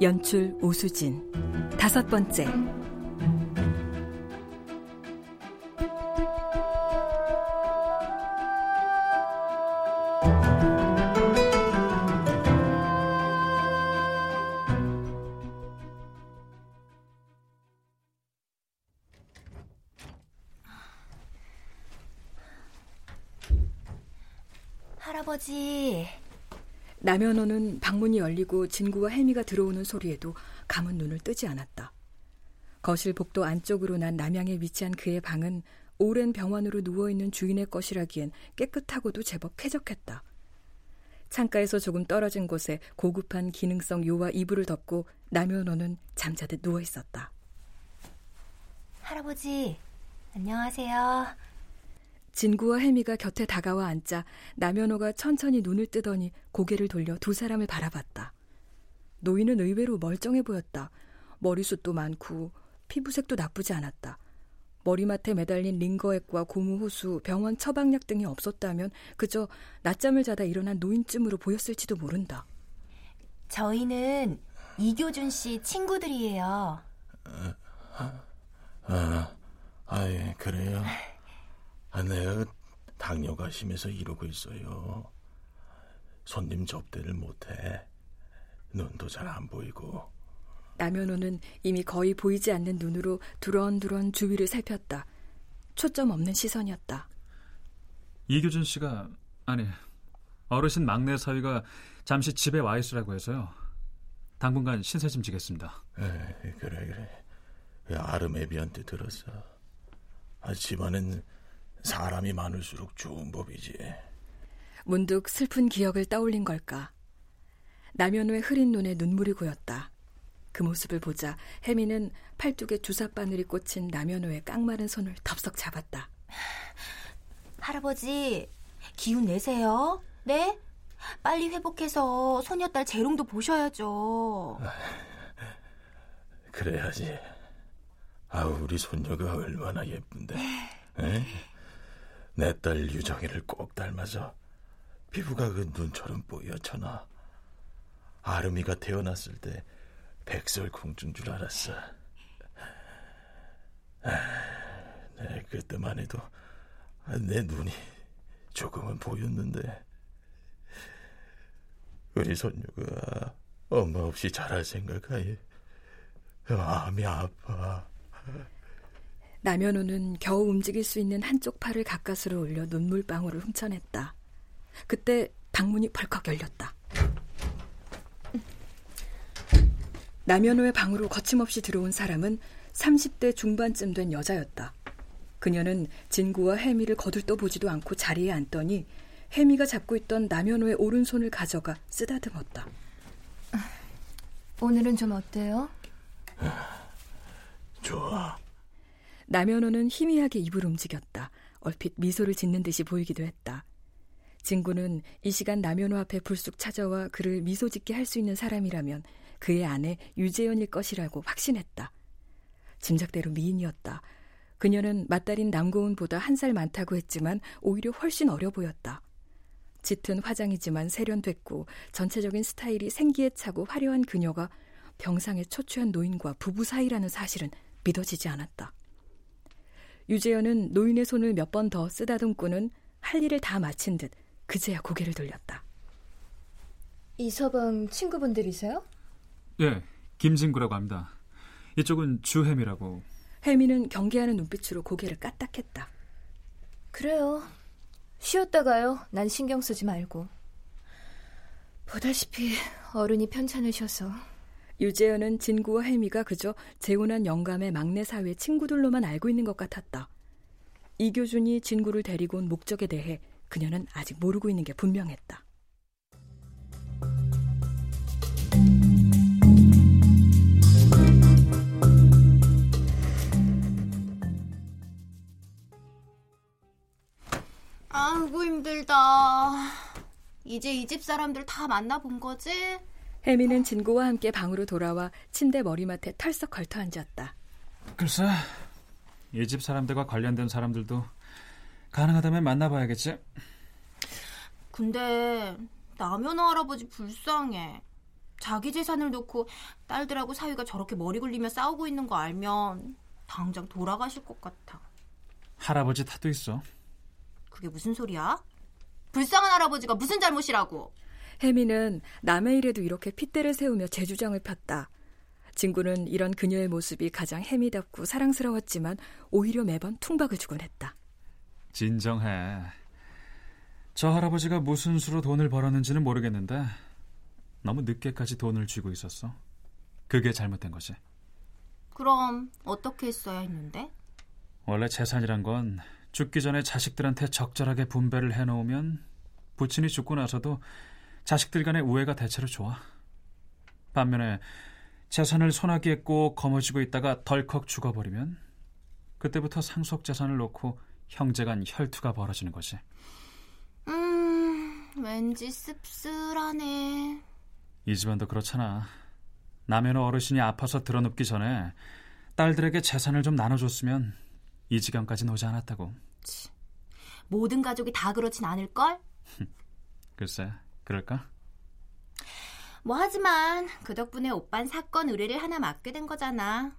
연출 오수진. 다섯 번째. 할아버지, 남현호는 방문이 열리고 진구와 헬미가 들어오는 소리에도 감은 눈을 뜨지 않았다. 거실 복도 안쪽으로 난 남향에 위치한 그의 방은 오랜 병원으로 누워있는 주인의 것이라기엔 깨끗하고도 제법 쾌적했다. 창가에서 조금 떨어진 곳에 고급한 기능성 요와 이불을 덮고 남현호는 잠자듯 누워있었다. 할아버지, 안녕하세요. 진구와 혜미가 곁에 다가와 앉자 남현호가 천천히 눈을 뜨더니 고개를 돌려 두 사람을 바라봤다. 노인은 의외로 멀쩡해 보였다. 머리숱도 많고 피부색도 나쁘지 않았다. 머리맡에 매달린 링거액과 고무호수, 병원 처방약 등이 없었다면 그저 낮잠을 자다 일어난 노인쯤으로 보였을지도 모른다. 저희는 이교준 씨 친구들이에요. 아, 아예 그래요. 아, 내가 당뇨가 심해서 이러고 있어요. 손님 접대를 못해. 눈도 잘 안 보이고. 남현호는 이미 거의 보이지 않는 눈으로 두런두런 주위를 살폈다. 초점 없는 시선이었다. 이교준 씨가 아니 어르신 막내 사위가 잠시 집에 와 있으라고 해서요. 당분간 신세 좀 지겠습니다. 에, 그래 그래. 그 아르메비한테 들었어. 아, 집안엔 사람이 많을수록 좋은 법이지. 문득 슬픈 기억을 떠올린 걸까. 남현우의 흐린 눈에 눈물이 고였다. 그 모습을 보자 혜미는 팔뚝에 주사바늘이 꽂힌 남현우의 깡마른 손을 덥석 잡았다. 할아버지, 기운 내세요. 네? 빨리 회복해서 소녀딸 재롱도 보셔야죠. 그래야지. 아우 우리 손녀가 얼마나 예쁜데. 내 딸 유정이를 꼭 닮아서 피부가 그 눈처럼 뽀얗잖아. 아름이가 태어났을 때 백설공주인 줄 알았어. 아, 내 그때만 해도 내 눈이 조금은 보였는데 우리 손녀가 엄마 없이 자랄 생각하에 마음이 아파. 남현우는 겨우 움직일 수 있는 한쪽 팔을 가까스로 올려 눈물방울을 훔쳐냈다. 그때 방문이 벌컥 열렸다. 남현우의 방으로 거침없이 들어온 사람은 30대 중반쯤 된 여자였다. 그녀는 진구와 혜미를 거들떠 보지도 않고 자리에 앉더니 혜미가 잡고 있던 남현우의 오른손을 가져가 쓰다듬었다. 오늘은 좀 어때요? 좋아. 남현호는 희미하게 입을 움직였다. 얼핏 미소를 짓는 듯이 보이기도 했다. 진구는 이 시간 남현호 앞에 불쑥 찾아와 그를 미소 짓게 할 수 있는 사람이라면 그의 아내 유재현일 것이라고 확신했다. 짐작대로 미인이었다. 그녀는 맏딸인 남고은보다 한 살 많다고 했지만 오히려 훨씬 어려 보였다. 짙은 화장이지만 세련됐고 전체적인 스타일이 생기에 차고 화려한 그녀가 병상에 초취한 노인과 부부 사이라는 사실은 믿어지지 않았다. 유재현은 노인의 손을 몇 번 더 쓰다듬고는 할 일을 다 마친 듯 그제야 고개를 돌렸다. 이 서방 친구분들이세요? 예, 김진구라고 합니다. 이쪽은 주혜미라고. 혜미는 경계하는 눈빛으로 고개를 까딱했다. 그래요. 쉬었다가요. 난 신경 쓰지 말고. 보다시피 어른이 편찮으셔서. 유재현은 진구와 혜미가 그저 재혼한 영감의 막내 사위의 친구들로만 알고 있는 것 같았다. 이교준이 진구를 데리고 온 목적에 대해 그녀는 아직 모르고 있는 게 분명했다. 아이고 힘들다. 이제 이 집 사람들 다 만나본 거지? 혜미는 진구와 함께 방으로 돌아와 침대 머리맡에 털썩 걸터 앉았다. 글쎄, 이 집 사람들과 관련된 사람들도 가능하다면 만나봐야겠지. 근데 남연어 할아버지 불쌍해. 자기 재산을 놓고 딸들하고 사위가 저렇게 머리 굴리며 싸우고 있는 거 알면 당장 돌아가실 것 같아. 할아버지 탓도 있어. 그게 무슨 소리야? 불쌍한 할아버지가 무슨 잘못이라고? 혜미는 남의 일에도 이렇게 핏대를 세우며 재주장을 폈다. 진구는 이런 그녀의 모습이 가장 혜미답고 사랑스러웠지만 오히려 매번 퉁박을 주곤 했다. 진정해. 저 할아버지가 무슨 수로 돈을 벌었는지는 모르겠는데 너무 늦게까지 돈을 쥐고 있었어. 그게 잘못된 거지. 그럼 어떻게 했어야 했는데? 원래 재산이란 건 죽기 전에 자식들한테 적절하게 분배를 해놓으면 부친이 죽고 나서도 자식들 간의 우애가 대체로 좋아. 반면에 재산을 소나기에 꼭 거머쥐고 있다가 덜컥 죽어버리면 그때부터 상속 재산을 놓고 형제간 혈투가 벌어지는 거지. 음, 왠지 씁쓸하네. 이 집안도 그렇잖아. 남의 어르신이 아파서 드러눕기 전에 딸들에게 재산을 좀 나눠줬으면 이 지경까지 오지 않았다고. 모든 가족이 다 그렇진 않을걸? 글쎄, 그럴까? 뭐 하지만 그 덕분에 오빤 사건 의뢰를 하나 맡게 된 거잖아.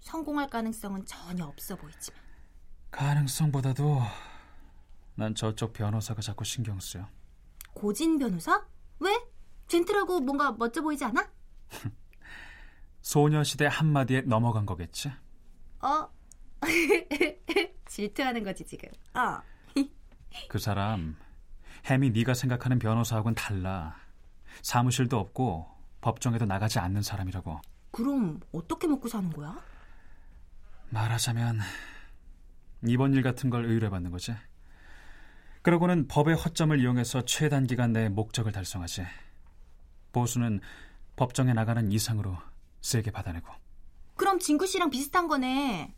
성공할 가능성은 전혀 없어 보이지만. 가능성보다도 난 저쪽 변호사가 자꾸 신경 쓰여. 고진 변호사? 왜? 젠틀하고 뭔가 멋져 보이지 않아? 소녀시대 한마디에 넘어간 거겠지? 어? 질투하는 거지 지금. 어. 그 사람 햄이 네가 생각하는 변호사하고는 달라. 사무실도 없고 법정에도 나가지 않는 사람이라고. 그럼 어떻게 먹고 사는 거야? 말하자면 이번 일 같은 걸 의뢰받는 거지. 그러고는 법의 허점을 이용해서 최단 기간 내에 목적을 달성하지. 보수는 법정에 나가는 이상으로 세게 받아내고. 그럼 진구 씨랑 비슷한 거네.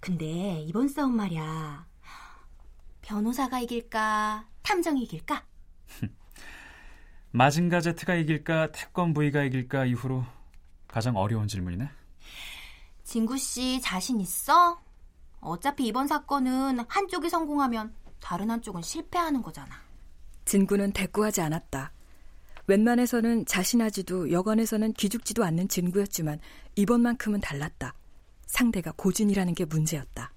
근데 이번 싸움 말이야. 변호사가 이길까? 탐정이 이길까? 마징가 제트가 이길까 태권 V가 이길까 이후로 가장 어려운 질문이네. 진구 씨 자신 있어? 어차피 이번 사건은 한쪽이 성공하면 다른 한쪽은 실패하는 거잖아. 진구는 대꾸하지 않았다. 웬만해서는 자신하지도 여건에서는 기죽지도 않는 진구였지만 이번만큼은 달랐다. 상대가 고진이라는 게 문제였다.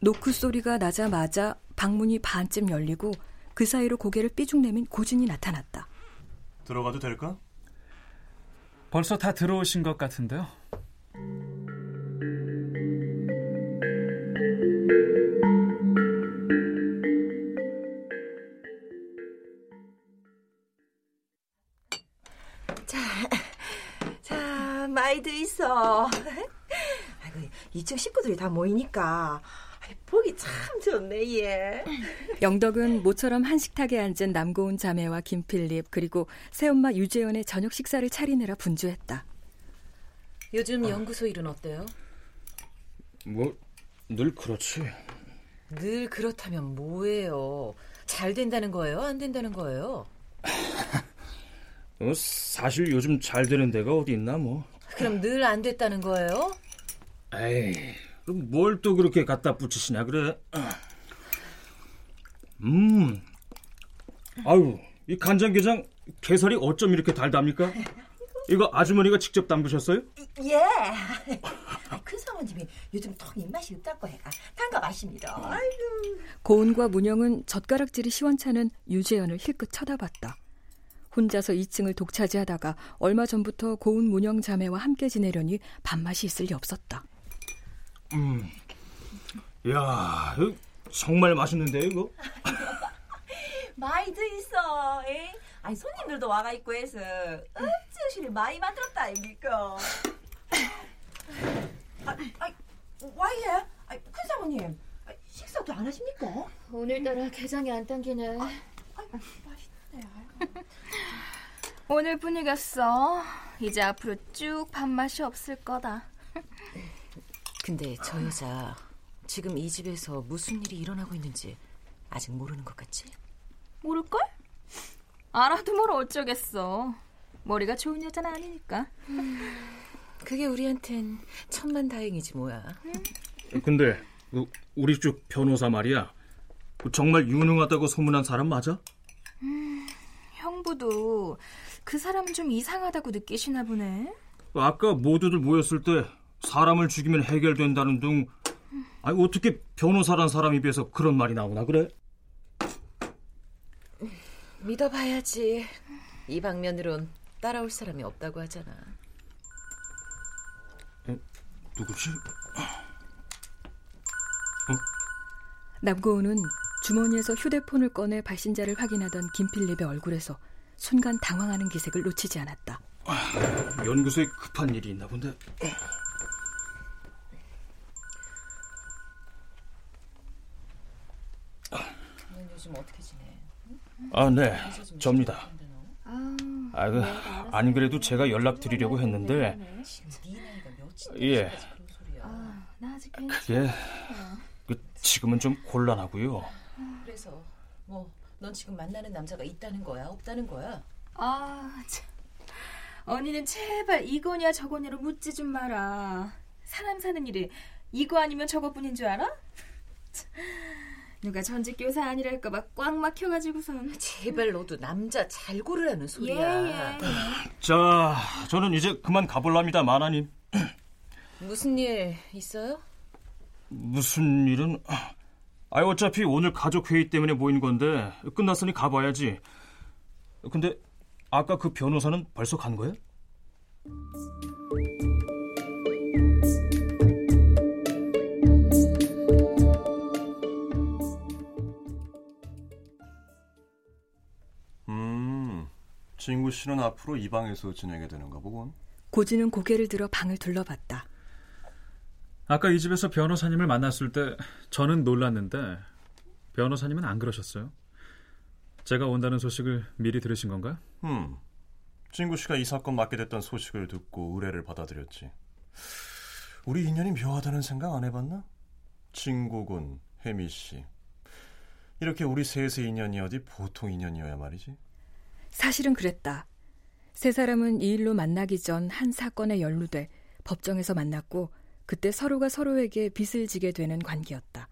노크 소리가 나자마자 방문이 반쯤 열리고 그 사이로 고개를 삐죽 내민 고진이 나타났다. 들어가도 될까? 벌써 다 들어오신 것 같은데요. 자, 자, 많이들 있어. 아이고, 2층 식구들이 다 모이니까 참 좋네, 얘. 영덕은 모처럼 한식탁에 앉은 남고운 자매와 김필립 그리고 새엄마 유재현의 저녁 식사를 차리느라 분주했다. 요즘 연구소 일은 어때요? 뭐 늘 그렇지. 늘 그렇다면 뭐예요? 잘 된다는 거예요? 안 된다는 거예요? 어, 사실 요즘 잘 되는 데가 어디 있나 뭐. 그럼 늘 안 됐다는 거예요? 에이, 뭘 또 그렇게 갖다 붙이시냐 그래. 음, 아유, 이 간장게장 게살이 어쩜 이렇게 달답니까? 이거 아주머니가 직접 담그셨어요? 예. 큰 사모님이 요즘 통 입맛이 없다고 해가 담가 마십니다. 아이고. 고은과 문영은 젓가락질이 시원찮은 유재현을 힐끗 쳐다봤다. 혼자서 2층을 독차지하다가 얼마 전부터 고운 문영 자매와 함께 지내려니 밥맛이 있을 리 없었다. 음, 야, 정말 맛있는데 이거? 많이 드 있어. 에? 아니 손님들도 와가 있고 해서 어찌 많이 만들었다 이거. 아, 아, 와이래? 아, 큰 사모님 아, 식사도 안 하십니까? 오늘따라 게장이 안 당기네. 아, 맛있네. 오늘 분위기였어. 이제 앞으로 쭉 밥맛이 없을 거다. 근데 저 여자 지금 이 집에서 무슨 일이 일어나고 있는지 아직 모르는 것 같지? 모를걸? 알아도 뭘 어쩌겠어. 머리가 좋은 여자는 아니니까. 그게 우리한텐 천만 다행이지 뭐야. 근데 그 우리 쪽 변호사 말이야. 그 정말 유능하다고 소문난 사람 맞아? 음, 형부도 그 사람은 좀 이상하다고 느끼시나 보네. 아까 모두들 모였을 때 사람을 죽이면 해결된다는 둥 아니 어떻게 변호사란 사람 입에서 그런 말이 나오나 그래? 믿어봐야지. 이 방면으론 따라올 사람이 없다고 하잖아. 에, 누구지? 남고은은 주머니에서 휴대폰을 꺼내 발신자를 확인하던 김필립의 얼굴에서 순간 당황하는 기색을 놓치지 않았다. 연구소에 급한 일이 있나 본데. 요즘 어떻게 지내? 아, 네. 접니다. 아, 그, 안 그래도 제가 연락드리려고 했는데, 예, 나 아직 그게, 그, 지금은 좀 곤란하고요. 그래서 뭐 넌 지금 만나는 남자가 있다는 거야, 없다는 거야? 아, 참. 언니는 제발 이거냐 저거냐로 묻지 좀 마라. 사람 사는 일이 이거 아니면 저거뿐인 줄 알아? 누가 전직 교사 아니랄까봐 꽉 막혀가지고선. 제발 너도 남자 잘 고르라는 소리야. 예, 예. 자, 저는 이제 그만 가볼랍니다, 마나님. 무슨 일 있어요? 무슨 일은? 아, 어차피 오늘 가족 회의 때문에 모인 건데 끝났으니 가봐야지. 근데 아까 그 변호사는 벌써 간 거예 진구 씨는 앞으로 이 방에서 지내게 되는가 보군. 고진은 고개를 들어 방을 둘러봤다. 아까 이 집에서 변호사님을 만났을 때 저는 놀랐는데 변호사님은 안 그러셨어요? 제가 온다는 소식을 미리 들으신 건가요? 음, 진구 씨가 이 사건 맡게 됐던 소식을 듣고 의뢰를 받아들였지. 우리 인연이 묘하다는 생각 안 해봤나? 진구군, 혜미 씨. 이렇게 우리 셋의 인연이 어디 보통 인연이어야 말이지. 사실은 그랬다. 세 사람은 이 일로 만나기 전 한 사건에 연루돼 법정에서 만났고 그때 서로가 서로에게 빚을 지게 되는 관계였다.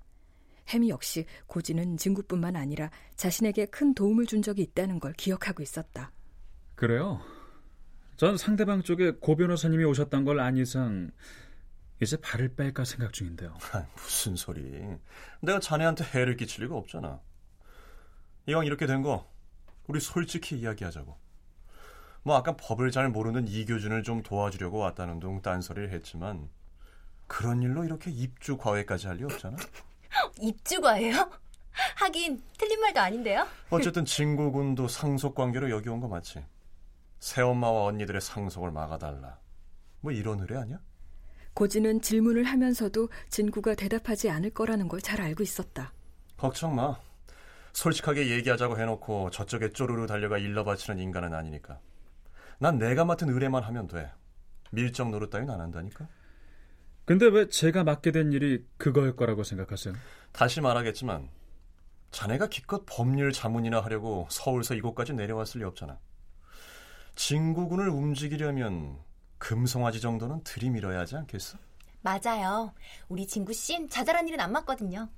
햄이 역시 고지는 진구뿐만 아니라 자신에게 큰 도움을 준 적이 있다는 걸 기억하고 있었다. 그래요? 전 상대방 쪽에 고 변호사님이 오셨던 걸 안 이상 이제 발을 뺄까 생각 중인데요. 아, 무슨 소리. 내가 자네한테 해를 끼칠 리가 없잖아. 이왕 이렇게 된 거 우리 솔직히 이야기하자고. 뭐 아까 법을 잘 모르는 이교준을 좀 도와주려고 왔다는 둥 딴소리를 했지만 그런 일로 이렇게 입주 과외까지 할 리 없잖아. 입주과예요? 하긴 틀린 말도 아닌데요. 어쨌든 진구군도 상속 관계로 여기 온 거 맞지? 새엄마와 언니들의 상속을 막아달라. 뭐 이런 의뢰 아니야? 고지는 질문을 하면서도 진구가 대답하지 않을 거라는 걸 잘 알고 있었다. 걱정 마. 솔직하게 얘기하자고 해놓고 저쪽에 쪼르르 달려가 일러 바치는 인간은 아니니까. 난 내가 맡은 의뢰만 하면 돼. 밀정 노릇 따윈 안 한다니까. 근데 왜 제가 맡게 된 일이 그거일 거라고 생각하세요? 다시 말하겠지만 자네가 기껏 법률 자문이나 하려고 서울서 이곳까지 내려왔을 리 없잖아. 진구군을 움직이려면 금송아지 정도는 들이밀어야 하지 않겠어? 맞아요. 우리 진구 씨는 자잘한 일은 안 맞거든요.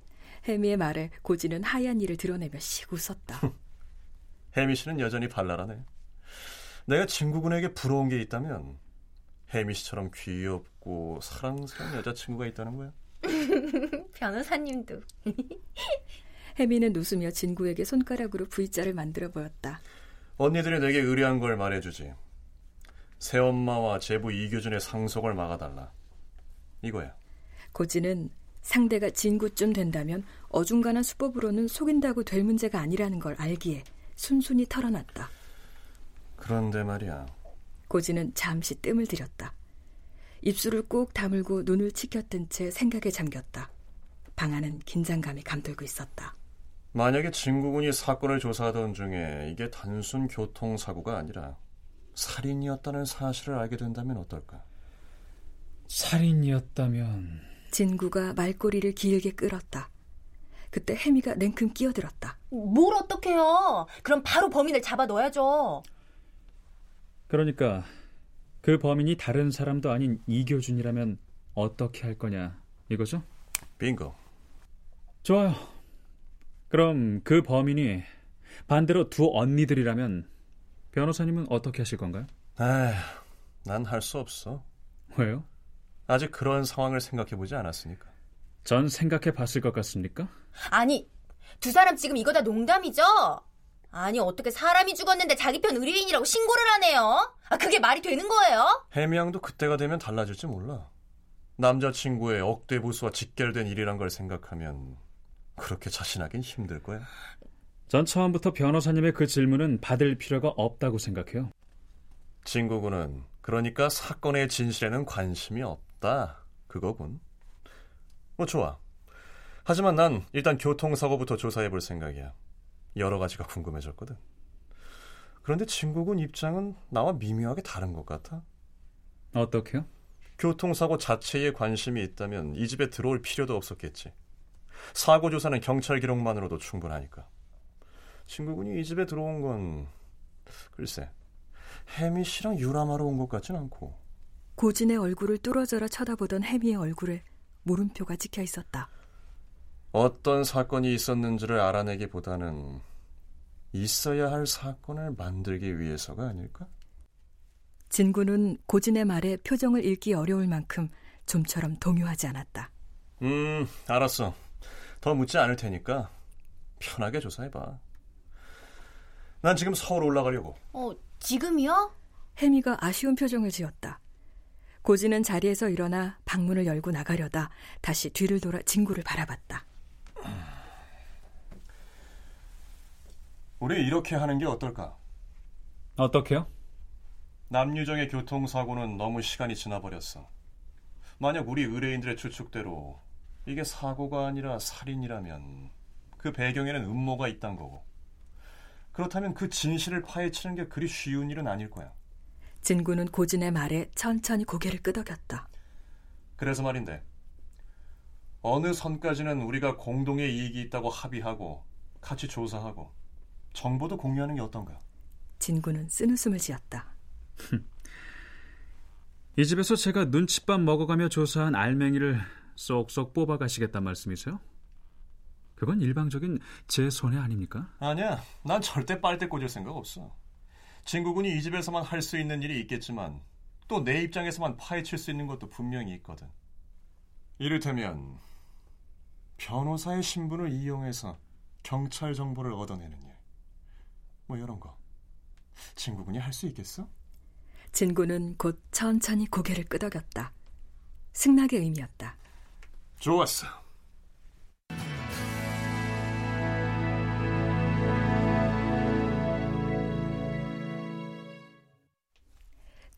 혜미의 말에 고지는 하얀 이를 드러내며 씩 웃었다. 혜미 씨는 여전히 발랄하네. 내가 진구군에게 부러운 게 있다면 혜미 씨처럼 귀엽고 사랑스러운 여자친구가 있다는 거야. 변호사님도. 혜미는 웃으며 진구에게 손가락으로 V자를 만들어 보였다. 언니들이 내게 의뢰한 걸 말해주지. 새엄마와 제부 이교준의 상속을 막아달라. 이거야. 고지는 상대가 진구쯤 된다면 어중간한 수법으로는 속인다고 될 문제가 아니라는 걸 알기에 순순히 털어놨다. 그런데 말이야. 고지는 잠시 뜸을 들였다. 입술을 꾹 다물고 눈을 치켜뜬 채 생각에 잠겼다. 방 안은 긴장감이 감돌고 있었다. 만약에 진구군이 사건을 조사하던 중에 이게 단순 교통사고가 아니라 살인이었다는 사실을 알게 된다면 어떨까? 살인이었다면 진구가 말꼬리를 길게 끌었다. 그때 혜미가 냉큼 끼어들었다. 뭘 어떡해요? 그럼 바로 범인을 잡아 넣어야죠. 그러니까 그 범인이 다른 사람도 아닌 이교준이라면 어떻게 할 거냐 이거죠? 빙고. 좋아요. 그럼 그 범인이 반대로 두 언니들이라면 변호사님은 어떻게 하실 건가요? 에휴, 난할 수 없어. 왜요? 아직 그런 상황을 생각해 보지 않았으니까. 전 생각해 봤을 것 같습니까? 아니, 두 사람 지금 이거 다 농담이죠? 아니, 어떻게 사람이 죽었는데 자기 편 의뢰인이라고 신고를 하네요? 아, 그게 말이 되는 거예요? 해미양도 그때가 되면 달라질지 몰라. 남자친구의 억대 부수와 직결된 일이란 걸 생각하면 그렇게 자신하긴 힘들 거야. 전 처음부터 변호사님의 그 질문은 받을 필요가 없다고 생각해요. 진구군은 그러니까 사건의 진실에는 관심이 없다. 그거군. 뭐 좋아. 하지만 난 일단 교통사고부터 조사해 볼 생각이야. 여러 가지가 궁금해졌거든. 그런데 진구군 입장은 나와 미묘하게 다른 것 같아. 어떻게요? 교통사고 자체에 관심이 있다면 이 집에 들어올 필요도 없었겠지. 사고 조사는 경찰 기록만으로도 충분하니까. 친구군이 이 집에 들어온 건 글쎄 혜미 씨랑 유람하러 온 것 같진 않고. 고진의 얼굴을 뚫어져라 쳐다보던 혜미의 얼굴에 물음표가 찍혀 있었다. 어떤 사건이 있었는지를 알아내기보다는 있어야 할 사건을 만들기 위해서가 아닐까? 진구는 고진의 말에 표정을 읽기 어려울 만큼 좀처럼 동요하지 않았다. 음, 알았어. 더 묻지 않을 테니까 편하게 조사해봐. 난 지금 서울 올라가려고. 어, 지금이요? 혜미가 아쉬운 표정을 지었다. 고진은 자리에서 일어나 방문을 열고 나가려다 다시 뒤를 돌아 진구를 바라봤다. 우리 이렇게 하는 게 어떨까? 어떻게요? 남유정의 교통사고는 너무 시간이 지나버렸어. 만약 우리 의뢰인들의 추측대로 이게 사고가 아니라 살인이라면 그 배경에는 음모가 있단 거고. 그렇다면 그 진실을 파헤치는 게 그리 쉬운 일은 아닐 거야. 진구는 고진의 말에 천천히 고개를 끄덕였다. 그래서 말인데 어느 선까지는 우리가 공동의 이익이 있다고 합의하고 같이 조사하고 정보도 공유하는 게 어떤가? 진구는 쓴웃음을 지었다. 이 집에서 제가 눈칫밥 먹어가며 조사한 알맹이를 쏙쏙 뽑아가시겠단 말씀이세요? 그건 일방적인 제 손해 아닙니까? 아니야. 난 절대 빨대 꽂을 생각 없어. 진구군이 이 집에서만 할 수 있는 일이 있겠지만 또 내 입장에서만 파헤칠 수 있는 것도 분명히 있거든. 이를테면 변호사의 신분을 이용해서 경찰 정보를 얻어내는 일. 뭐 이런 거. 진구군이 할 수 있겠어? 진구는 곧 천천히 고개를 끄덕였다. 승낙의 의미였다. 좋았어.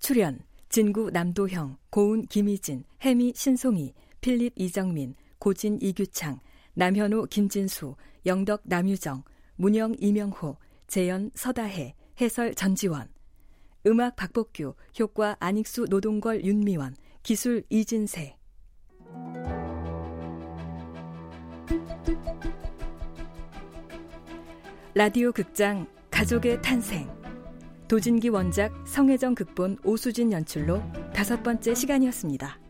출연 진구 남도형, 고운 김희진, 혜미 신송이, 필립 이정민, 고진 이규창, 남현우 김진수, 영덕 남유정, 문영 이명호, 재연 서다혜, 해설 전지원, 음악 박복규, 효과 안익수 노동걸 윤미원, 기술 이진세. 라디오 극장 가족의 탄생. 도진기 원작 성혜정 극본 오수진 연출로 다섯 번째 시간이었습니다.